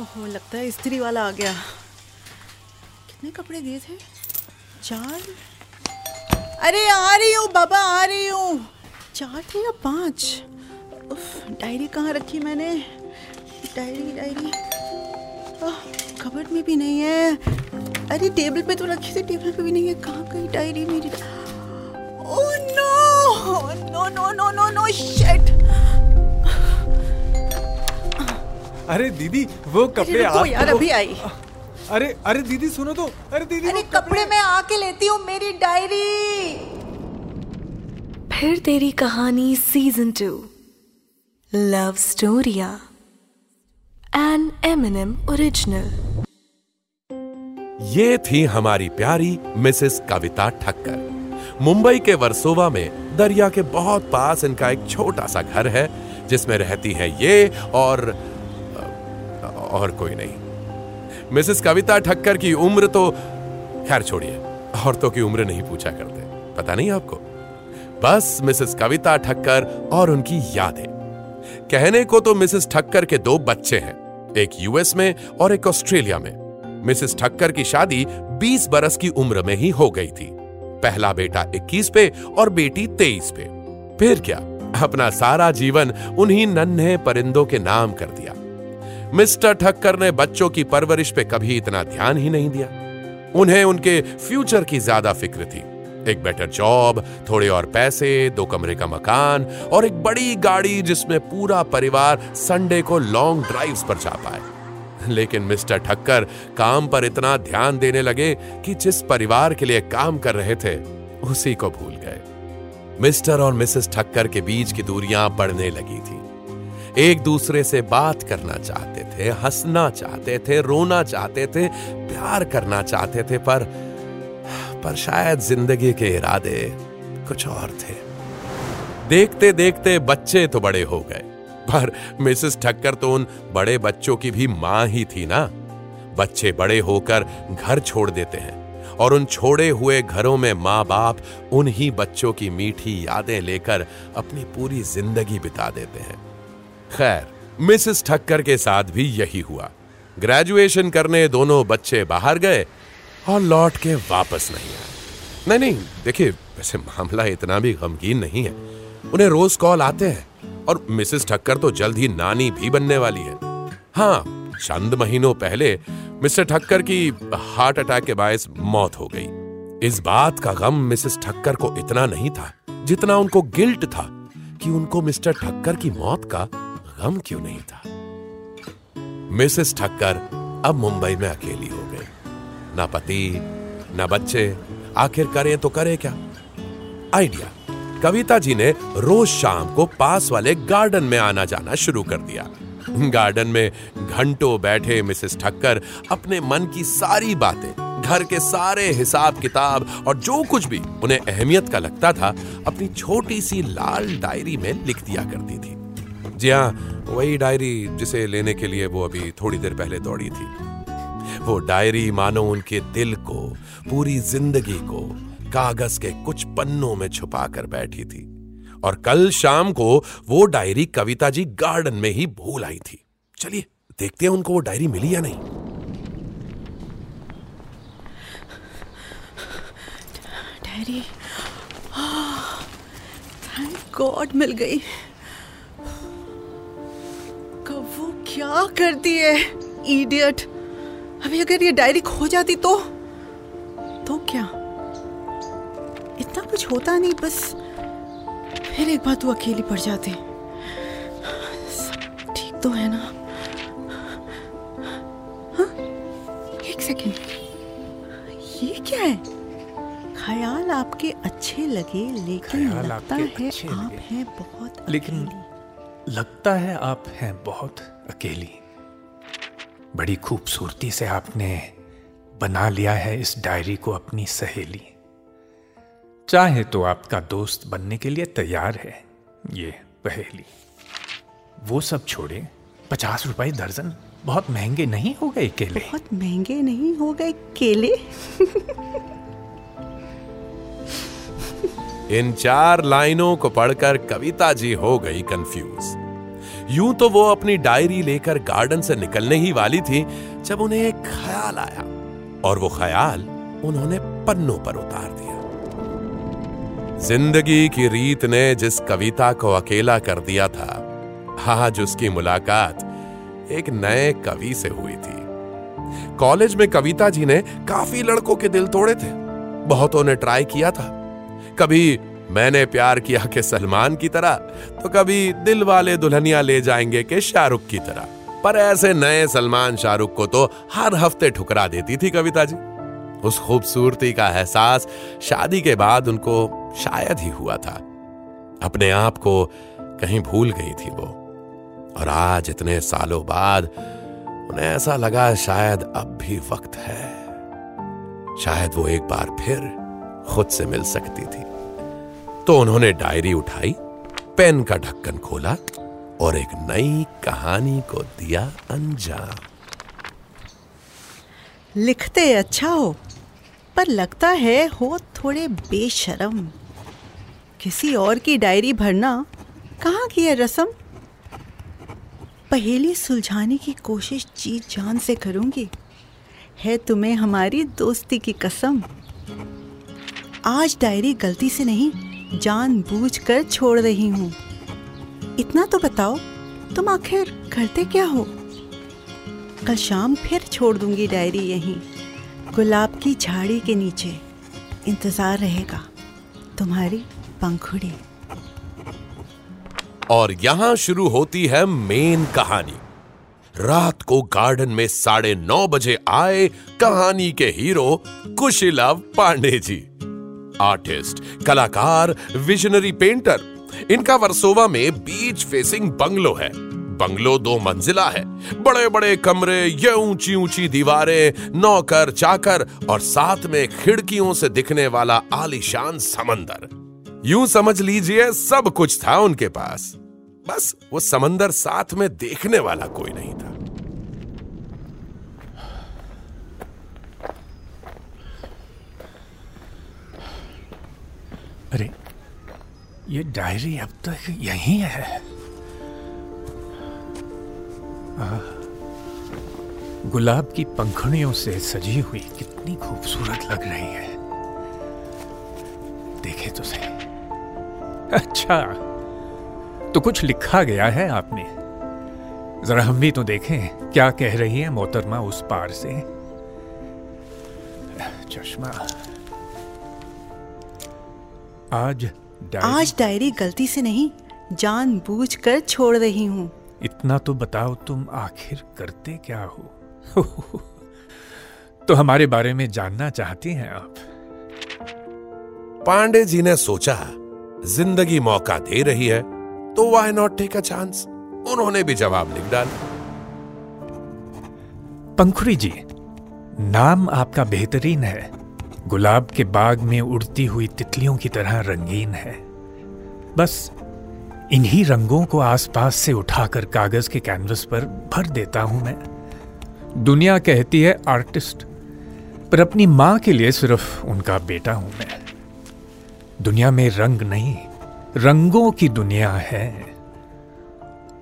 ओहो, लगता है स्त्री वाला आ गया। कितने कपड़े दिए थे? चार? अरे, आ रही हूँ, बाबा, आ रही हूँ। चार थे या पाँच? डायरी कहाँ रखी मैंने? Diary diary. कबर्ड में भी नहीं है। अरे, टेबल पे तो रखी थी, टेबल पे भी नहीं है। कहाँ गई डायरी मेरी? ओह, no no no no no no shit अरे दीदी वो कपड़े आप यार अभी आई। अरे अरे दीदी सुनो तो। अरे दीदी अरे वो कपड़े मैं आके लेती हूँ मेरी diary. Phir Teri Kahani season two love स्टोरिया N M original ये थी हमारी प्यारी मिसेस कविता ठक्कर। मुंबई के वर्सोवा में दरिया के बहुत पास इनका एक छोटा सा घर है जिसमें रहती हैं ये और और कोई नहीं। मिसेस कविता ठक्कर की उम्र तो खैर छोड़िए, औरतों की उम्र नहीं पूछा करते, पता नहीं आपको? बस मिसेस कविता ठक्कर और उनकी यादें। कहने को तो मिसेस ठक्कर के दो बच्चे हैं, एक यूएस में और एक ऑस्ट्रेलिया में। मिसेस ठक्कर की शादी 20 बरस की उम्र में ही हो गई थी। पहला बेटा 21 पे और बेटी 23 पे। फिर क्या, अपना सारा जीवन उन्हीं नन्हे परिंदों के नाम कर दिया। मिस्टर ठक्कर ने बच्चों की परवरिश पे कभी इतना ध्यान ही नहीं दिया। उन्हें उनके फ्यूचर की ज़्यादा फ़िक्र थी। एक बेटर जॉब, थोड़े और पैसे, दो कमरे का मकान और एक बड़ी गाड़ी जिसमें पूरा परिवार संडे को लॉन्ग ड्राइव्स पर जा पाए। लेकिन मिस्टर ठक्कर काम पर इतना ध्यान देने लगे कि जिस परिवार के लिए काम कर रहे थे, उसी को भूल गए। मिस्टर और मिसेस ठक्कर के बीच की दूरियाँ बढ़ने लगी थी। एक दूसरे से बात करना चाहते थे, हंसना चाहते थे, रोना चाहते थे, प्यार करना चाहते थे, पर पर शायद ज़िंदगी के इरादे कुछ और थे। देखते देखते बच्चे तो बड़े हो गए, पर मिसेस ठक्कर तो उन बड़े बच्चों की भी माँ ही थी ना। बच्चे बड़े होकर घर छोड़ देते हैं, और उन छोड़े हुए घरों में माँ बाप उन्हीं बच्चों की मीठी यादें लेकर अपनी पूरी ज़िंदगी बिता देते हैं। खैर, मिसेस ठक्कर के साथ भी यही हुआ। ग्रेजुएशन करने दोनों बच्चे बाहर गए और लौट के वापस नहीं आए। नहीं नहीं, देखिए, वैसे मामला इतना भी गमगीन नहीं है। उन्हें रोज कॉल आते हैं और मिसेस ठक्कर तो जल्द ही नानी भी बनने वाली है। हाँ चंद महीनों पहले मिस्टर ठक्कर की हार्ट अटैक के बायस मौत हो गई। इस बात का गम मिसेस ठक्कर को इतना नहीं था जितना उनको गिल्ट था कि उनको मिस्टर ठक्कर की मौत का गम क्यों नहीं था? मिसेस ठक्कर अब मुंबई में अकेली हो गई। ना पति, ना बच्चे। आखिर करें तो करें क्या? आइडिया। कविता जी ने रोज शाम को पास वाले गार्डन में आना जाना शुरू कर दिया। गार्डन में घंटों बैठे मिसेस ठक्कर अपने मन की सारी बातें, घर के सारे हिसाब किताब और जो कुछ भी उन्हें अहमियत का लगता था, अपनी छोटी सी लाल डायरी में लिख दिया करती थी। जी हाँ वही डायरी जिसे लेने के लिए वो अभी थोड़ी देर पहले दौड़ी थी। वो डायरी मानो उनके दिल को, पूरी ज़िंदगी को कागज़ के कुछ पन्नों में छुपा कर बैठी थी। और कल शाम को वो डायरी कविता जी गार्डन में ही भूल आई थी। चलिए, देखते हैं उनको वो डायरी मिली या नहीं। डायरी थैंक गॉड मिल गई। क्या करती है? इडियट अभी अगर ये डायरी खो जाती तो? तो क्या? इतना कुछ होता नहीं बस फिर एक बार तू अकेली पड़ जाती। सब ठीक तो है ना? हाँ? एक सेकेंड ये क्या है? ख्याल आपके अच्छे लगे लेकिन लगता है आप हैं बहुत लेकिन लगता है आप हैं बहुत। अकेली। बड़ी खूबसूरती से आपने बना लिया है इस डायरी को अपनी सहेली। चाहे तो आपका दोस्त बनने के लिए तैयार है ये पहेली। वो सब छोड़े पचास रुपए दर्जन बहुत महँगे नहीं हो गए केले? बहुत महँगे नहीं हो गए केले? इन चार लाइनों को पढ़कर कविता जी हो गई कंफ्यूज यूँ तो वो अपनी डायरी लेकर गार्डन से निकलने ही वाली थी, जब उन्हें एक ख्याल आया और वो ख्याल उन्होंने पन्नों पर उतार दिया। ज़िंदगी की रीत ने जिस कविता को अकेला कर दिया था, आज उसकी मुलाकात एक नए कवि से हुई थी। कॉलेज में कविता जी ने काफ़ी लड़कों के दिल तोड़े थे। बहुतों ने ट्राई किया था। कभी मैंने प्यार किया के सलमान की तरह तो कभी दिल वाले दुल्हनिया ले जाएँगे के शाहरुख की तरह। पर ऐसे नए सलमान शाहरुख को तो हर हफ़्ते ठुकरा देती थी कविता जी। उस खूबसूरती का एहसास शादी के बाद उनको शायद ही हुआ था। अपने आप को कहीं भूल गई थी वो। और आज इतने सालों बाद उन्हें ऐसा लगा शायद अब भी वक्त है। शायद वो एक बार फिर खुद से मिल सकती थी। तो उन्होंने डायरी उठाई, पेन का ढक्कन खोला और एक नई कहानी को दिया अंजाम। लिखते अच्छा हो, पर लगता है हो थोड़े बेशरम। किसी और की डायरी भरना कहाँ की है रसम? पहेली सुलझाने की कोशिश जी जान से करूँगी। है तुम्हें हमारी दोस्ती की कसम। आज डायरी गलती से नहीं जान बूझ कर छोड़ रही हूँ। इतना तो बताओ, तुम आखिर करते क्या हो? कल शाम फिर छोड़ दूँगी डायरी यहीं, गुलाब की झाड़ी के नीचे। इंतज़ार रहेगा, तुम्हारी पंखुड़ी। और यहाँ शुरू होती है मेन कहानी। रात को गार्डन में साढ़े नौ बजे आए कहानी के हीरो कुशिलव पांडे जी। आर्टिस्ट, कलाकार विजनरी पेंटर इनका वर्सोवा में बीच फेसिंग बंगलो है। बंगलो दो मंजिला है। बड़े बड़े कमरे, ये ऊँची ऊँची दीवारें, नौकर, चाकर और साथ में खिड़कियों से दिखने वाला आलीशान समंदर। यूँ समझ लीजिए सब कुछ था उनके पास। बस वो समंदर साथ में देखने वाला कोई नहीं था अरे ये डायरी अब तक यहीं है। आ, गुलाब की पंखुड़ियों से सजी हुई कितनी खूबसूरत लग रही है। देखे तो सही। अच्छा तो कुछ लिखा गया है आपने? जरा हम भी तो देखें क्या कह रही है मोहतरमा उस पार से? चश्मा। आज आज डायरी गलती से नहीं जान बूझ कर छोड़ रही हूँ। इतना तो बताओ तुम आखिर करते क्या हो? तो हमारे बारे में जानना चाहती हैं आप। पांडे जी ने सोचा ज़िंदगी मौका दे रही है तो why not take a chance उन्होंने भी जवाब लिख डाला। पंखुरी जी नाम आपका बेहतरीन है। गुलाब के बाग में उड़ती हुई तितलियों की तरह रंगीन है। बस, इन्हीं रंगों को आसपास से उठाकर कागज़ के कैनवस पर भर देता हूँ मैं। दुनिया कहती है आर्टिस्ट पर अपनी माँ के लिए सिर्फ़ उनका बेटा हूँ मैं। दुनिया में रंग नहीं, रंगों की दुनिया है।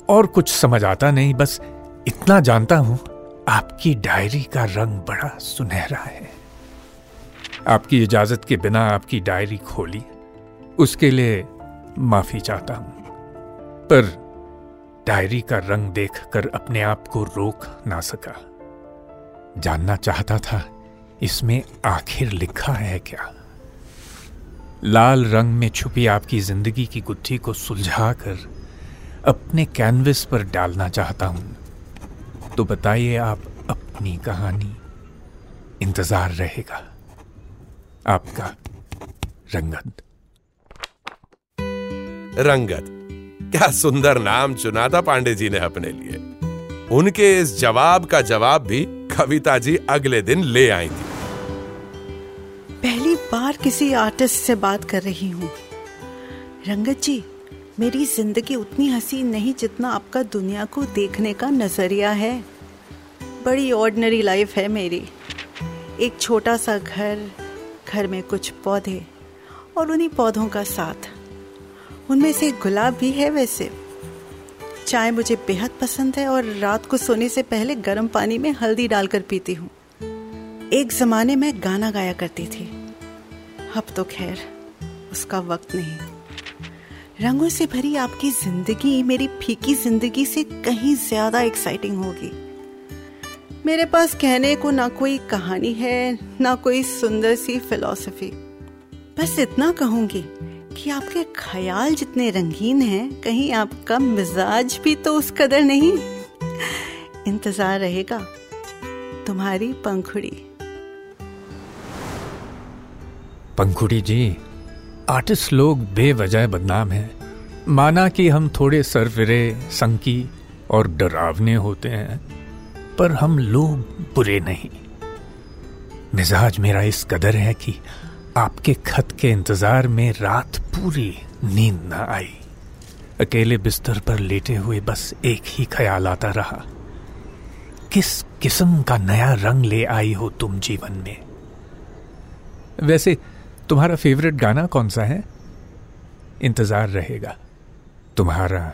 और कुछ समझ आता नहीं, बस इतना जानता हूँ, आपकी डायरी का रंग बड़ा सुनहरा है। आपकी इजाज़त के बिना आपकी डायरी खोली। उसके लिए माफ़ी चाहता हूँ। पर डायरी का रंग देखकर अपने आप को रोक ना सका। जानना चाहता था, इसमें आखिर लिखा है क्या? लाल रंग में छुपी आपकी ज़िंदगी की गुत्थी को सुलझाकर अपने कैनवस पर डालना चाहता हूँ। तो बताइए आप अपनी कहानी इंतज़ार रहेगा। आपका रंगत। रंगत। क्या सुंदर नाम चुना था पांडे जी ने अपने लिए। उनके इस जवाब का जवाब भी कविता जी अगले दिन ले आई थी। पहली बार किसी आर्टिस्ट से बात कर रही हूँ। रंगत जी मेरी ज़िंदगी उतनी हसीन नहीं जितना आपका दुनिया को देखने का नज़रिया है। बड़ी ऑर्डनरी लाइफ है मेरी। एक छोटा सा घर घर में कुछ पौधे और उन्हीं पौधों का साथ। उनमें से गुलाब भी है वैसे। चाय मुझे बेहद पसंद है और रात को सोने से पहले गर्म पानी में हल्दी डालकर पीती हूँ। एक जमाने में गाना गाया करती थी। अब तो खैर, उसका वक्त नहीं। रंगों से भरी आपकी ज़िंदगी मेरी फीकी ज़िंदगी से कहीं ज़्यादा एक्साइटिंग होगी। मेरे पास कहने को ना कोई कहानी है, ना कोई सुंदर सी फिलॉसफी बस इतना कहूँगी कि आपके ख्याल जितने रंगीन हैं, कहीं आपका मिजाज भी तो उस कदर नहीं। इंतज़ार रहेगा तुम्हारी पंखुड़ी। पंखुड़ी जी, आर्टिस्ट लोग बेवजह बदनाम हैं। माना कि हम थोड़े सरफिरे, संकी और डरावने होते हैं। पर हम लोग बुरे नहीं। मिजाज मेरा इस कदर है कि आपके खत के इंतज़ार में रात पूरी नींद न आई। अकेले बिस्तर पर लेटे हुए बस एक ही ख्याल आता रहा। किस किस्म का नया रंग ले आई हो तुम जीवन में? वैसे तुम्हारा फेवरेट गाना कौन सा है? इंतज़ार रहेगा। तुम्हारा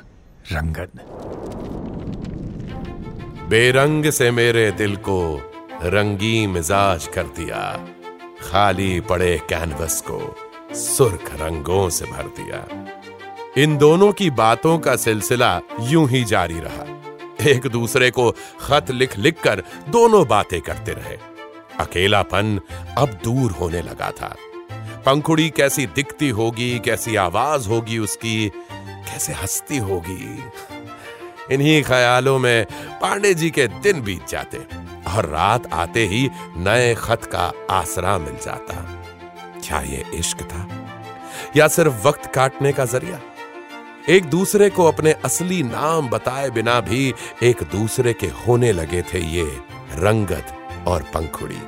रंगन। बेरंग से मेरे दिल को रंगी मिजाज कर दिया। खाली पड़े कैनवस को सुर्ख रंगों से भर दिया। इन दोनों की बातों का सिलसिला यूँ ही जारी रहा। एक दूसरे को खत लिख लिख कर दोनों बातें करते रहे। अकेलापन अब दूर होने लगा था। पंखुड़ी कैसी दिखती होगी, कैसी आवाज़ होगी उसकी, कैसे हंसती होगी? इन्हीं ख्यालों में पांडे जी के दिन बीत जाते और रात आते ही नए खत का आसरा मिल जाता। क्या ये इश्क था? या सिर्फ़ वक्त काटने का ज़रिया? एक दूसरे को अपने असली नाम बताए बिना भी एक दूसरे के होने लगे थे ये रंगत और पंखुड़ी।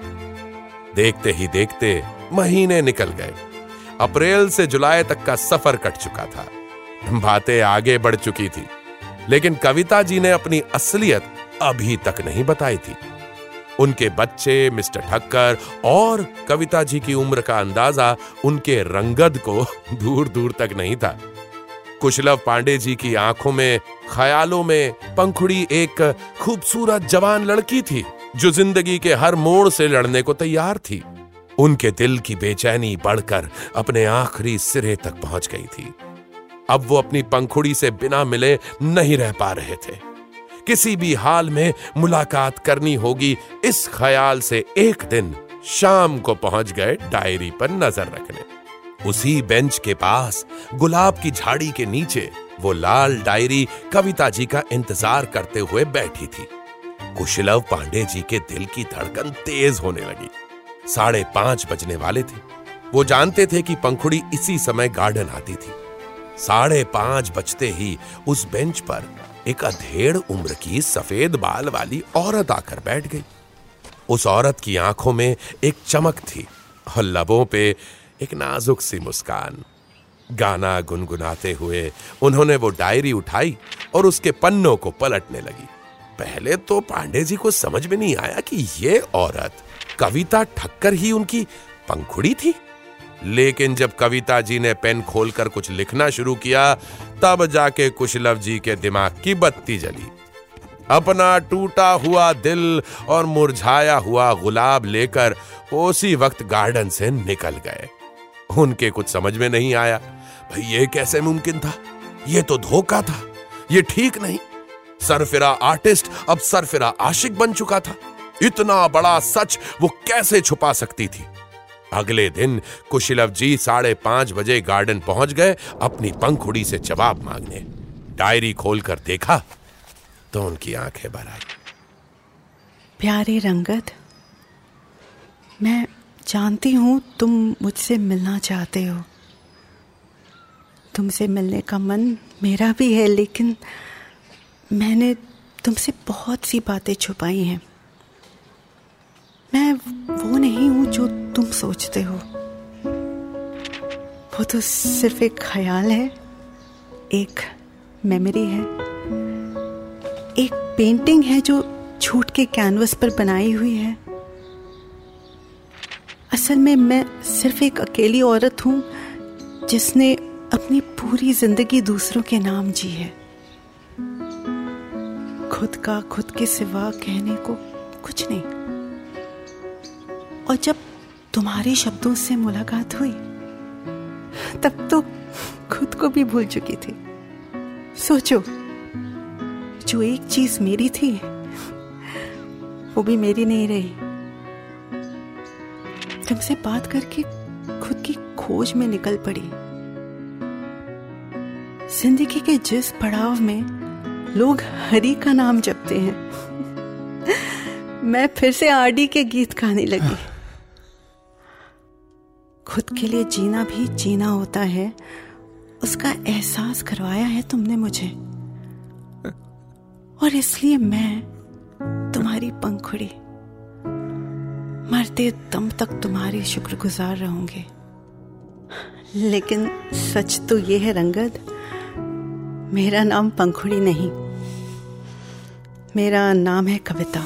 देखते ही देखते महीने निकल गए। अप्रैल से जुलाई तक का सफ़र कट चुका था। बातें आगे बढ़ चुकी थी। लेकिन कविता जी ने अपनी असलियत अभी तक नहीं बताई थी। उनके बच्चे मिस्टर ठक्कर और कविता जी की उम्र का अंदाज़ा उनके रंगद को दूर दूर तक नहीं था। कुशलव पांडे जी की आँखों में, ख्यालों में पंखुड़ी एक खूबसूरत जवान लड़की थी, जो ज़िंदगी के हर मोड़ से लड़ने को तैयार थी। उनके दिल की बेचैनी बढ़कर अपने आखिरी सिरे तक पहुँच गई थी। अब वो अपनी पंखुड़ी से बिना मिले नहीं रह पा रहे थे। किसी भी हाल में मुलाकात करनी होगी, इस ख्याल से एक दिन शाम को पहुँच गए डायरी पर नज़र रखने। उसी बेंच के पास, गुलाब की झाड़ी के नीचे, वो लाल डायरी कविता जी का इंतज़ार करते हुए बैठी थी। कुशलव पांडे जी के दिल की धड़कन तेज होने लगी। साढ़े पाँच बजने वाले थे। वो जानते थे कि पंखुड़ी इसी समय गार्डन आती थी। साढ़े पाँच बजते ही उस बेंच पर एक अधेड़ उम्र की सफ़ेद बाल वाली औरत आकर बैठ गई। उस औरत की आँखों में एक चमक थी और लबों पे एक नाजुक सी मुस्कान। गाना गुनगुनाते हुए उन्होंने वो डायरी उठाई और उसके पन्नों को पलटने लगी। पहले तो पांडे जी को समझ में नहीं आया कि ये औरत कविता ठक्कर ही उनकी पंखुड़ी थी। लेकिन जब कविता जी ने पेन खोलकर कुछ लिखना शुरू किया, तब जाके कुशलव जी के दिमाग की बत्ती जली। अपना टूटा हुआ दिल और मुरझाया हुआ गुलाब लेकर उसी वक्त गार्डन से निकल गए। उनके कुछ समझ में नहीं आया, भाई ये कैसे मुमकिन था? ये तो धोखा था। ये ठीक नहीं। सरफिरा आर्टिस्ट अब सरफिरा आशिक बन चुका था। इतना बड़ा सच वो कैसे छुपा सकती थी? अगले दिन कुशलव जी साढ़े पाँच बजे गार्डन पहुँच गए अपनी पंखुड़ी से जवाब मांगने। डायरी खोलकर देखा तो उनकी आँखें भर आई। प्यारे रंगत, मैं जानती हूँ तुम मुझसे मिलना चाहते हो। तुमसे मिलने का मन मेरा भी है, लेकिन मैंने तुमसे बहुत सी बातें छुपाई हैं। मैं वो नहीं हूँ जो तुम सोचते हो। वो तो सिर्फ़ एक ख्याल है, एक मेमोरी है, एक पेंटिंग है जो छूट के कैनवस पर बनाई हुई है। असल में मैं सिर्फ़ एक अकेली औरत हूँ, जिसने अपनी पूरी ज़िंदगी दूसरों के नाम जी है। खुद का खुद के सिवा कहने को कुछ नहीं। और जब तुम्हारे शब्दों से मुलाकात हुई, तब तो खुद को भी भूल चुकी थी। सोचो, जो एक चीज़ मेरी थी, वो भी मेरी नहीं रही। तुमसे बात करके खुद की खोज में निकल पड़ी। ज़िंदगी के जिस पड़ाव में लोग हरी का नाम जपते हैं, मैं फिर से आरडी के गीत गाने लगी। खुद के लिए जीना भी जीना होता है। उसका एहसास करवाया है तुमने मुझे। और इसलिए मैं तुम्हारी पंखुड़ी, मरते दम तक तुम्हारी शुक्रगुजार रहूँगी। लेकिन सच तो ये है रंगद, मेरा नाम पंखुड़ी नहीं। मेरा नाम है कविता।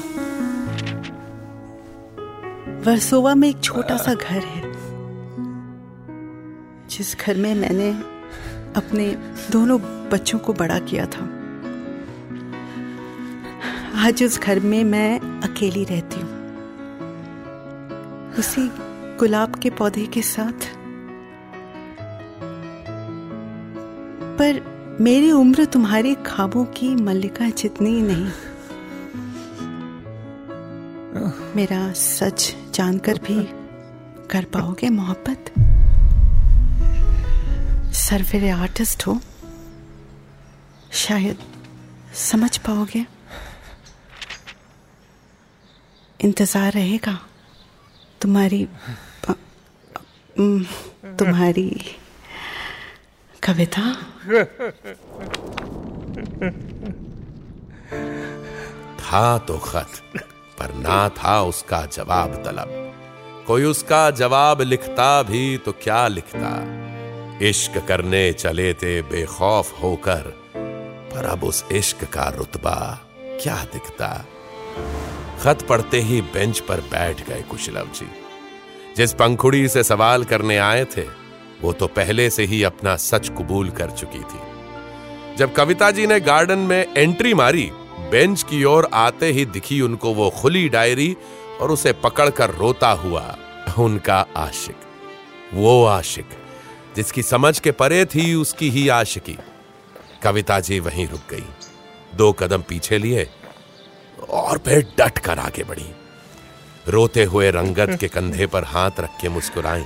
वर्सोवा में एक छोटा सा घर है। जिस घर में मैंने अपने दोनों बच्चों को बड़ा किया था, आज उस घर में मैं अकेली रहती हूँ। उसी गुलाब के पौधे के साथ। पर मेरी उम्र तुम्हारे खाबों की मल्लिका जितनी नहीं। मेरा सच जानकर भी कर पाओगे मोहब्बत? सरफेरे आर्टिस्ट हो, शायद समझ पाओगे। इंतज़ार रहेगा, तुम्हारी तुम्हारी कविता। था तो खत, पर ना था उसका जवाब तलब। कोई उसका जवाब लिखता भी तो क्या लिखता? इश्क करने चले थे बेखौफ होकर, पर अब उस इश्क का रुतबा क्या दिखता? खत पढ़ते ही बेंच पर बैठ गए कुशलव जी। जिस पंखुड़ी से सवाल करने आए थे, वो तो पहले से ही अपना सच कबूल कर चुकी थी। जब कविता जी ने गार्डन में एंट्री मारी, बेंच की ओर आते ही दिखी उनको वो खुली डायरी और उसे पकड़कर रोता हुआ उनका आशिक। वो आशिक जिसकी समझ के परे थी उसकी ही आशिकी। कविता जी वहीं रुक गई। दो कदम पीछे लिए और फिर डट कर आगे बढ़ी। रोते हुए रंगत के कंधे पर हाथ रख के मुस्कुराई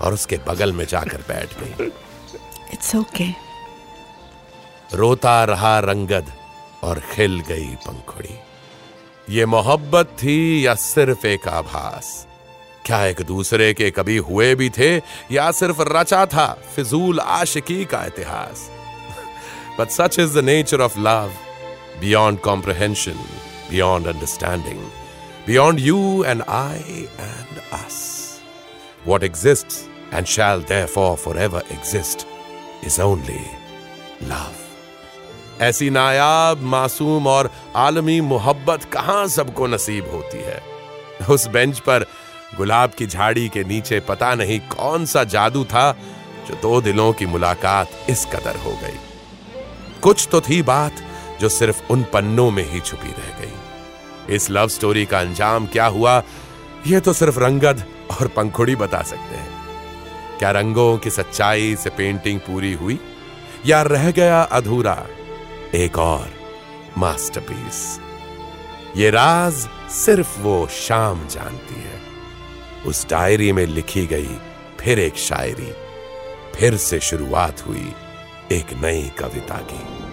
और उसके बगल में जाकर बैठ गई। It's okay okay. रोता रहा रंगद और खिल गई पंखुड़ी। ये मोहब्बत थी या सिर्फ़ एक आभास? क्या एक दूसरे के कभी हुए भी थे, या सिर्फ़ रचा था फिजूल आशिकी का इतिहास? But such is the nature of love beyond comprehension beyond understanding beyond you and I and us what exists and shall therefore forever exist is only love. ऐसी नायाब, मासूम और आलमी मोहब्बत कहाँ सबको नसीब होती है? उस बेंच पर गुलाब की झाड़ी के नीचे पता नहीं कौन सा जादू था जो दो दिलों की मुलाकात इस कदर हो गई। कुछ तो थी बात जो सिर्फ़ उन पन्नों में ही छुपी रह गई। इस लव स्टोरी का अंजाम क्या हुआ यह तो सिर्फ़ रंगद और पंखुड़ी बता सकते हैं। क्या रंगों की सच्चाई से पेंटिंग पूरी हुई, या रह गया अधूरा एक और मास्टरपीस ये राज सिर्फ़ वो शाम जानती है। उस डायरी में लिखी गई फिर एक शायरी, फिर से शुरुआत हुई एक नई कविता की।